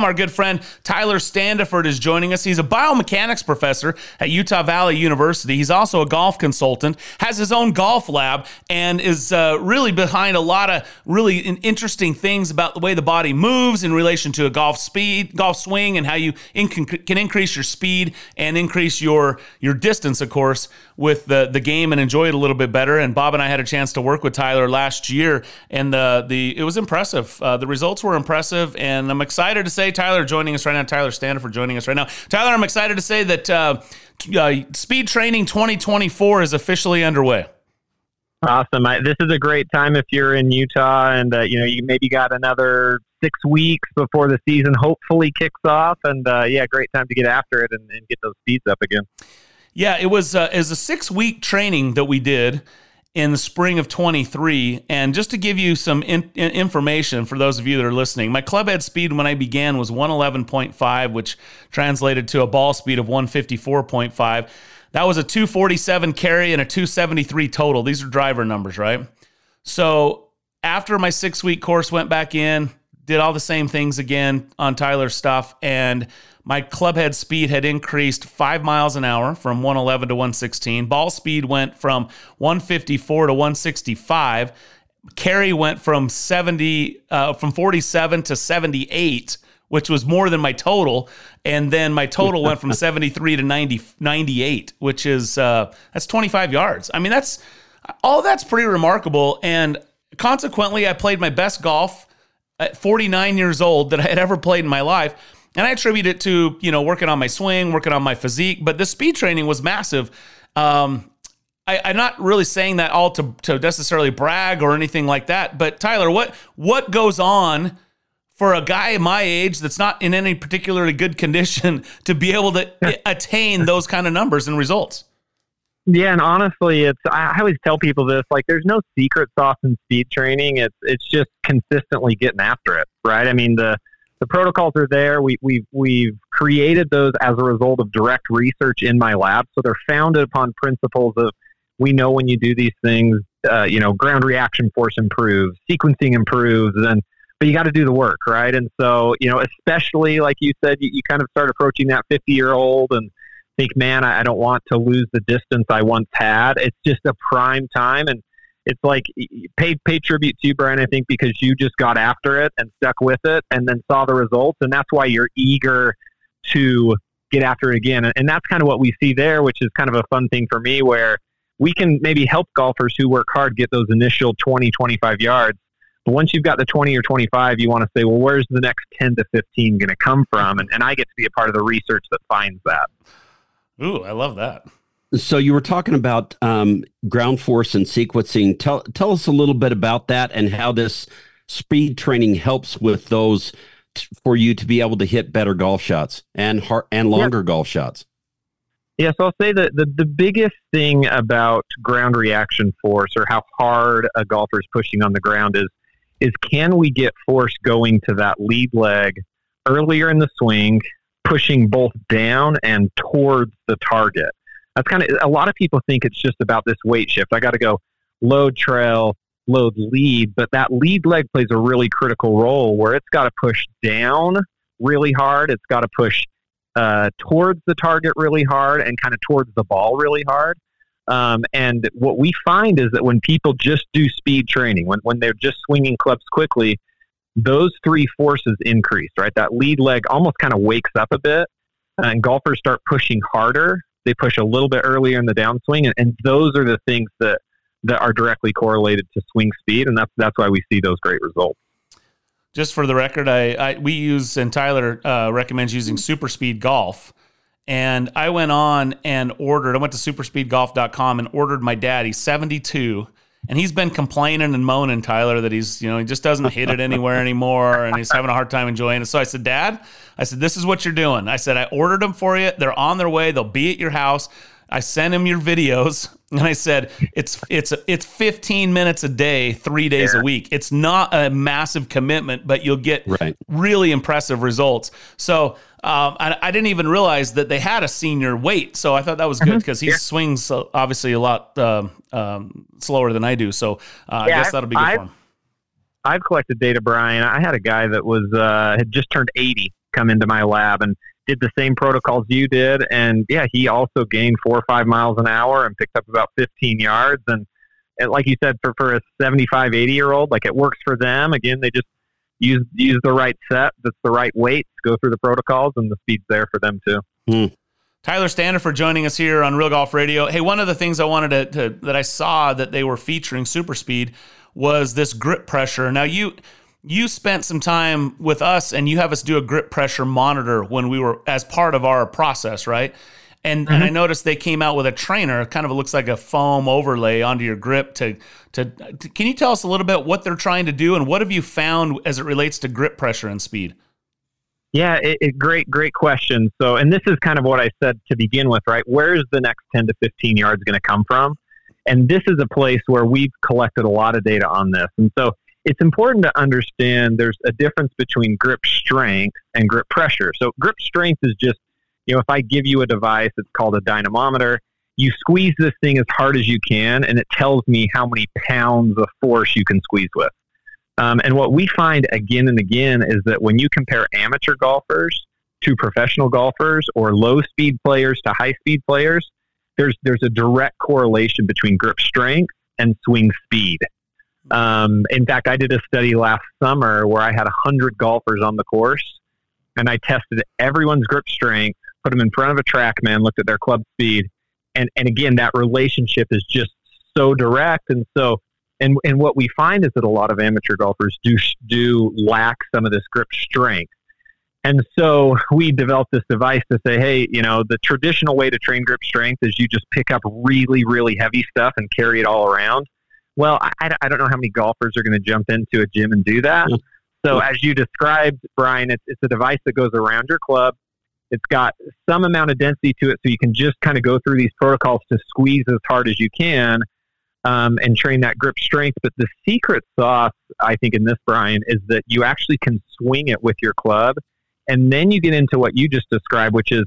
Our good friend Tyler Standifird is joining us. He's a biomechanics professor at Utah Valley University. He's also a golf consultant, has his own golf lab, and is uh, really behind a lot of really interesting things about the way the body moves in relation to a golf speed, golf swing, and how you in- can increase your speed and increase your your distance, of course, with the the game and enjoy it a little bit better. And Bob and I had a chance to work with Tyler last year, and the the it was impressive. Uh, the results were impressive, and I'm excited to say Tyler joining us right now. Tyler Standifird joining us right now. Tyler, I'm excited to say that uh, uh, Speed Training 2024 is officially underway. Awesome. I, this is a great time if you're in Utah and, uh, you know, you maybe got another six weeks before the season hopefully kicks off. And, uh, yeah, great time to get after it and, and get those speeds up again. Yeah, it was, uh, was a six week training that we did in the spring of 23. And just to give you some in, in information for those of you that are listening, my club head speed when I began was 111.5, which translated to a ball speed of 154.5. That was a 247 carry and a 273 total. These are driver numbers, right? So after my six week course went back in, did all the same things again on Tyler's stuff, and my clubhead speed had increased five miles an hour from 111 to 116. Ball speed went from 154 to 165. Carry went from 70 uh, from 47 to 78 which was more than my total and then my total went from 73 to 90 98 which is uh, that's 25 yards i mean that's all that's pretty remarkable and consequently i played my best golf at 49 years old that i had ever played in my life and I attribute it to, you know, working on my swing, working on my physique, but the speed training was massive. Um, I, am not really saying that all to, to necessarily brag or anything like that. But Tyler, what what goes on for a guy my age that's not in any particularly good condition to be able to attain those kind of numbers and results? Yeah, and honestly, it's I always tell people this: like, there's no secret sauce in speed training. It's it's just consistently getting after it, right? I mean the the protocols are there. We, we've, we've created those as a result of direct research in my lab. So they're founded upon principles of we know when you do these things, uh, you know, ground reaction force improves, sequencing improves, and but you got to do the work, right? And so, you know, especially like you said, you, you kind of start approaching that 50 year old and think, man, I, I don't want to lose the distance I once had. It's just a prime time. And it's like pay pay tribute to you, Brian. I think because you just got after it and stuck with it, and then saw the results, and that's why you're eager to get after it again. And that's kind of what we see there, which is kind of a fun thing for me, where we can maybe help golfers who work hard get those initial 20, 25 yards. But once you've got the 20 or 25, you want to say, well, where's the next 10 to 15 going to come from? And, and I get to be a part of the research that finds that. Ooh, I love that. So you were talking about um, ground force and sequencing. Tell tell us a little bit about that and how this speed training helps with those t- for you to be able to hit better golf shots and har- and longer golf shots. Yeah, so I'll say that the, the biggest thing about ground reaction force or how hard a golfer is pushing on the ground is is can we get force going to that lead leg earlier in the swing, pushing both down and towards the target that's kind of a lot of people think it's just about this weight shift. I got to go load trail, load lead, but that lead leg plays a really critical role where it's got to push down really hard. It's got to push uh, towards the target really hard and kind of towards the ball really hard. Um, and what we find is that when people just do speed training, when, when they're just swinging clubs quickly, those three forces increase, right? That lead leg almost kind of wakes up a bit, and golfers start pushing harder they push a little bit earlier in the downswing, and, and those are the things that that are directly correlated to swing speed, and that's that's why we see those great results. Just for the record, I, I we use and Tyler uh, recommends using Super Speed Golf. And I went on and ordered, I went to superspeedgolf.com and ordered my daddy 72 and he's been complaining and moaning, Tyler, that he's, you know, he just doesn't hit it anywhere anymore and he's having a hard time enjoying it. So I said, Dad, I said, this is what you're doing. I said, I ordered them for you. They're on their way. They'll be at your house. I sent him your videos and I said it's it's it's 15 minutes a day, 3 days yeah. a week. It's not a massive commitment, but you'll get right. really impressive results. So um, I, I, didn't even realize that they had a senior weight, so I thought that was good because mm-hmm. he yeah. swings uh, obviously a lot uh, um, slower than I do. So uh, yeah, I guess that'll be good I've, for him. I've collected data, Brian. I had a guy that was uh, had just turned 80 come into my lab and did the same protocols you did. And yeah, he also gained four or five miles an hour and picked up about 15 yards. And, and like you said, for, for a 75, 80 year old, like it works for them. Again, they just use, use the right set, that's the right weight, go through the protocols, and the speed's there for them too. Hmm. Tyler for joining us here on Real Golf Radio. Hey, one of the things I wanted to, to, that I saw that they were featuring super speed was this grip pressure. Now you you spent some time with us and you have us do a grip pressure monitor when we were as part of our process, right? And, mm-hmm. and I mm-hmm. noticed they came out with a trainer, kind of looks like a foam overlay onto your grip. To, to, to can you tell us a little bit what they're trying to do and what have you found as it relates to grip pressure and speed? Yeah, it, it, great, great question. So, and this is kind of what I said to begin with, right? Where's the next 10 to 15 yards going to come from? And this is a place where we've collected a lot of data on this. And so it's important to understand there's a difference between grip strength and grip pressure. So grip strength is just, you know, if I give you a device, it's called a dynamometer. You squeeze this thing as hard as you can, and it tells me how many pounds of force you can squeeze with. Um, and what we find again and again is that when you compare amateur golfers to professional golfers or low speed players to high speed players, there's there's a direct correlation between grip strength and swing speed. Um, in fact, I did a study last summer where I had 100 golfers on the course and I tested everyone's grip strength, put them in front of a TrackMan, looked at their club speed. And, and again, that relationship is just so direct. And so, and, and what we find is that a lot of amateur golfers do, do lack some of this grip strength. And so we developed this device to say, hey, you know, the traditional way to train grip strength is you just pick up really, really heavy stuff and carry it all around. Well, I, I don't know how many golfers are going to jump into a gym and do that. So, as you described, Brian, it's, it's a device that goes around your club. It's got some amount of density to it, so you can just kind of go through these protocols to squeeze as hard as you can um, and train that grip strength. But the secret sauce, I think, in this, Brian, is that you actually can swing it with your club. And then you get into what you just described, which is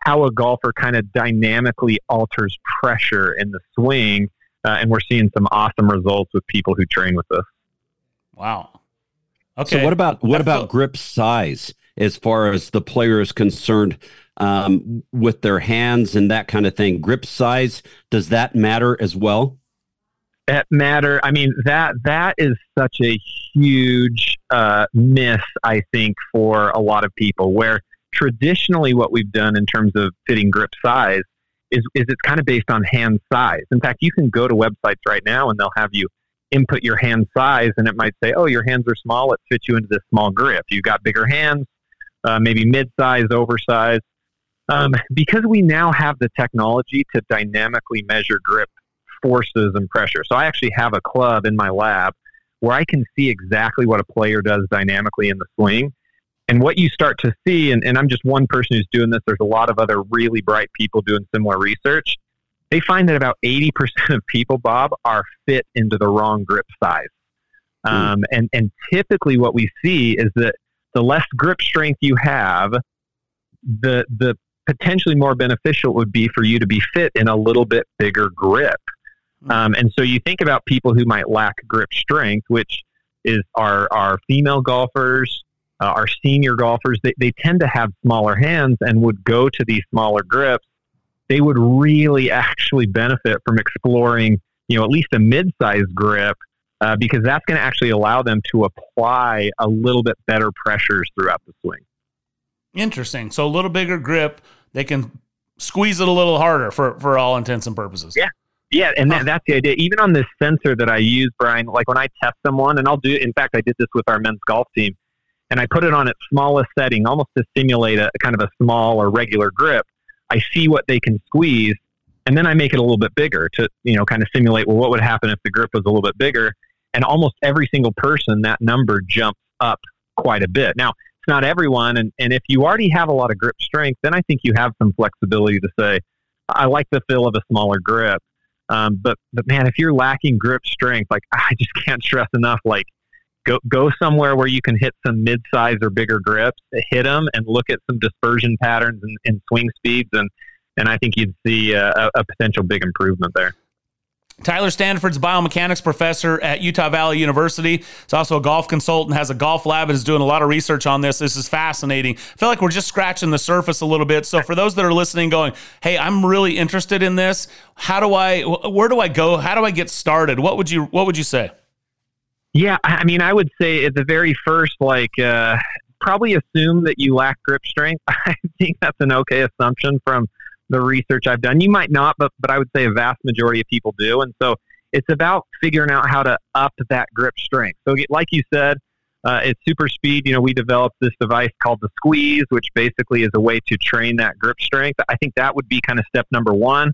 how a golfer kind of dynamically alters pressure in the swing uh, and we're seeing some awesome results with people who train with us. Wow. Okay. So what about what about grip size as far as the player is concerned um, with their hands and that kind of thing? Grip size does that matter as well? It matter. I mean that that is such a huge uh, miss. I think for a lot of people, where traditionally what we've done in terms of fitting grip size is, is it's kind of based on hand size. In fact, you can go to websites right now and they'll have you input your hand size and it might say, oh, your hands are small. It fits you into this small grip. You've got bigger hands, uh, maybe mid-size, oversized. Um, because we now have the technology to dynamically measure grip forces and pressure. So I actually have a club in my lab where I can see exactly what a player does dynamically in the swing. And what you start to see, and, and I'm just one person who's doing this, there's a lot of other really bright people doing similar research. They find that about 80% of people, Bob, are fit into the wrong grip size. Hmm. Um, and, and typically what we see is that the less grip strength you have, the, the potentially more beneficial it would be for you to be fit in a little bit bigger grip. Hmm. Um, and so you think about people who might lack grip strength, which is our, our female golfers, uh, our senior golfers, they, they tend to have smaller hands and would go to these smaller grips. They would really actually benefit from exploring, you know, at least a mid-sized grip uh, because that's going to actually allow them to apply a little bit better pressures throughout the swing. Interesting. So a little bigger grip, they can squeeze it a little harder for, for all intents and purposes. Yeah. Yeah, and that, that's the idea. Even on this sensor that I use, Brian, like when I test someone, and I'll do, in fact, I did this with our men's golf team and I put it on its smallest setting, almost to simulate a kind of a small or regular grip. I see what they can squeeze, and then I make it a little bit bigger to you know kind of simulate well what would happen if the grip was a little bit bigger. And almost every single person that number jumps up quite a bit. Now it's not everyone, and and if you already have a lot of grip strength, then I think you have some flexibility to say I like the feel of a smaller grip. Um, but but man, if you're lacking grip strength, like I just can't stress enough, like go go somewhere where you can hit some mid-size or bigger grips, hit them, and look at some dispersion patterns and, and swing speeds, and and I think you'd see a, a potential big improvement there. Tyler Standifird's biomechanics professor at Utah Valley University. He's also a golf consultant, has a golf lab, and is doing a lot of research on this. This is fascinating. I feel like we're just scratching the surface a little bit. So for those that are listening, going, "Hey, I'm really interested in this. How do I? Where do I go? How do I get started?" What would you What would you say? Yeah, I mean, I would say at the very first, like, uh, probably assume that you lack grip strength. I think that's an okay assumption from the research I've done. You might not, but but I would say a vast majority of people do. And so it's about figuring out how to up that grip strength. So like you said, uh, it's super speed. You know, we developed this device called the Squeeze, which basically is a way to train that grip strength. I think that would be kind of step number one.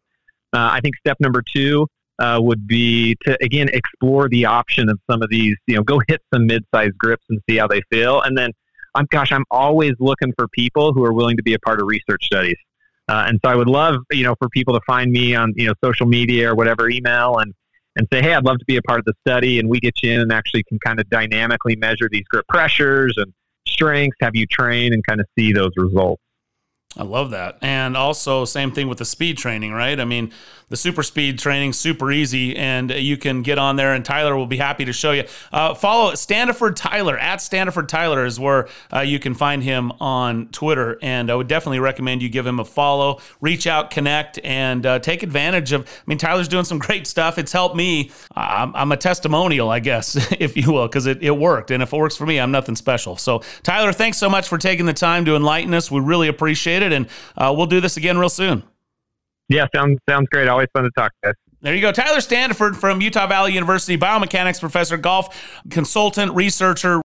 Uh, I think step number two uh, would be to again explore the option of some of these. You know, go hit some mid-sized grips and see how they feel, and then. I'm gosh, I'm always looking for people who are willing to be a part of research studies. Uh, and so I would love, you know, for people to find me on, you know, social media or whatever email and, and say, hey, I'd love to be a part of the study. And we get you in and actually can kind of dynamically measure these grip pressures and strengths, have you train and kind of see those results. I love that. And also, same thing with the speed training, right? I mean, the super speed training, super easy, and you can get on there, and Tyler will be happy to show you. Uh, follow Standifird Tyler at Standifird Tyler is where uh, you can find him on Twitter, and I would definitely recommend you give him a follow, reach out, connect, and uh, take advantage of. I mean, Tyler's doing some great stuff. It's helped me. I'm, I'm a testimonial, I guess, if you will, because it, it worked, and if it works for me, I'm nothing special. So, Tyler, thanks so much for taking the time to enlighten us. We really appreciate it, and uh, we'll do this again real soon. Yeah, sounds sounds great. Always fun to talk, guys. There you go. Tyler Standifird from Utah Valley University, biomechanics professor, golf consultant, researcher.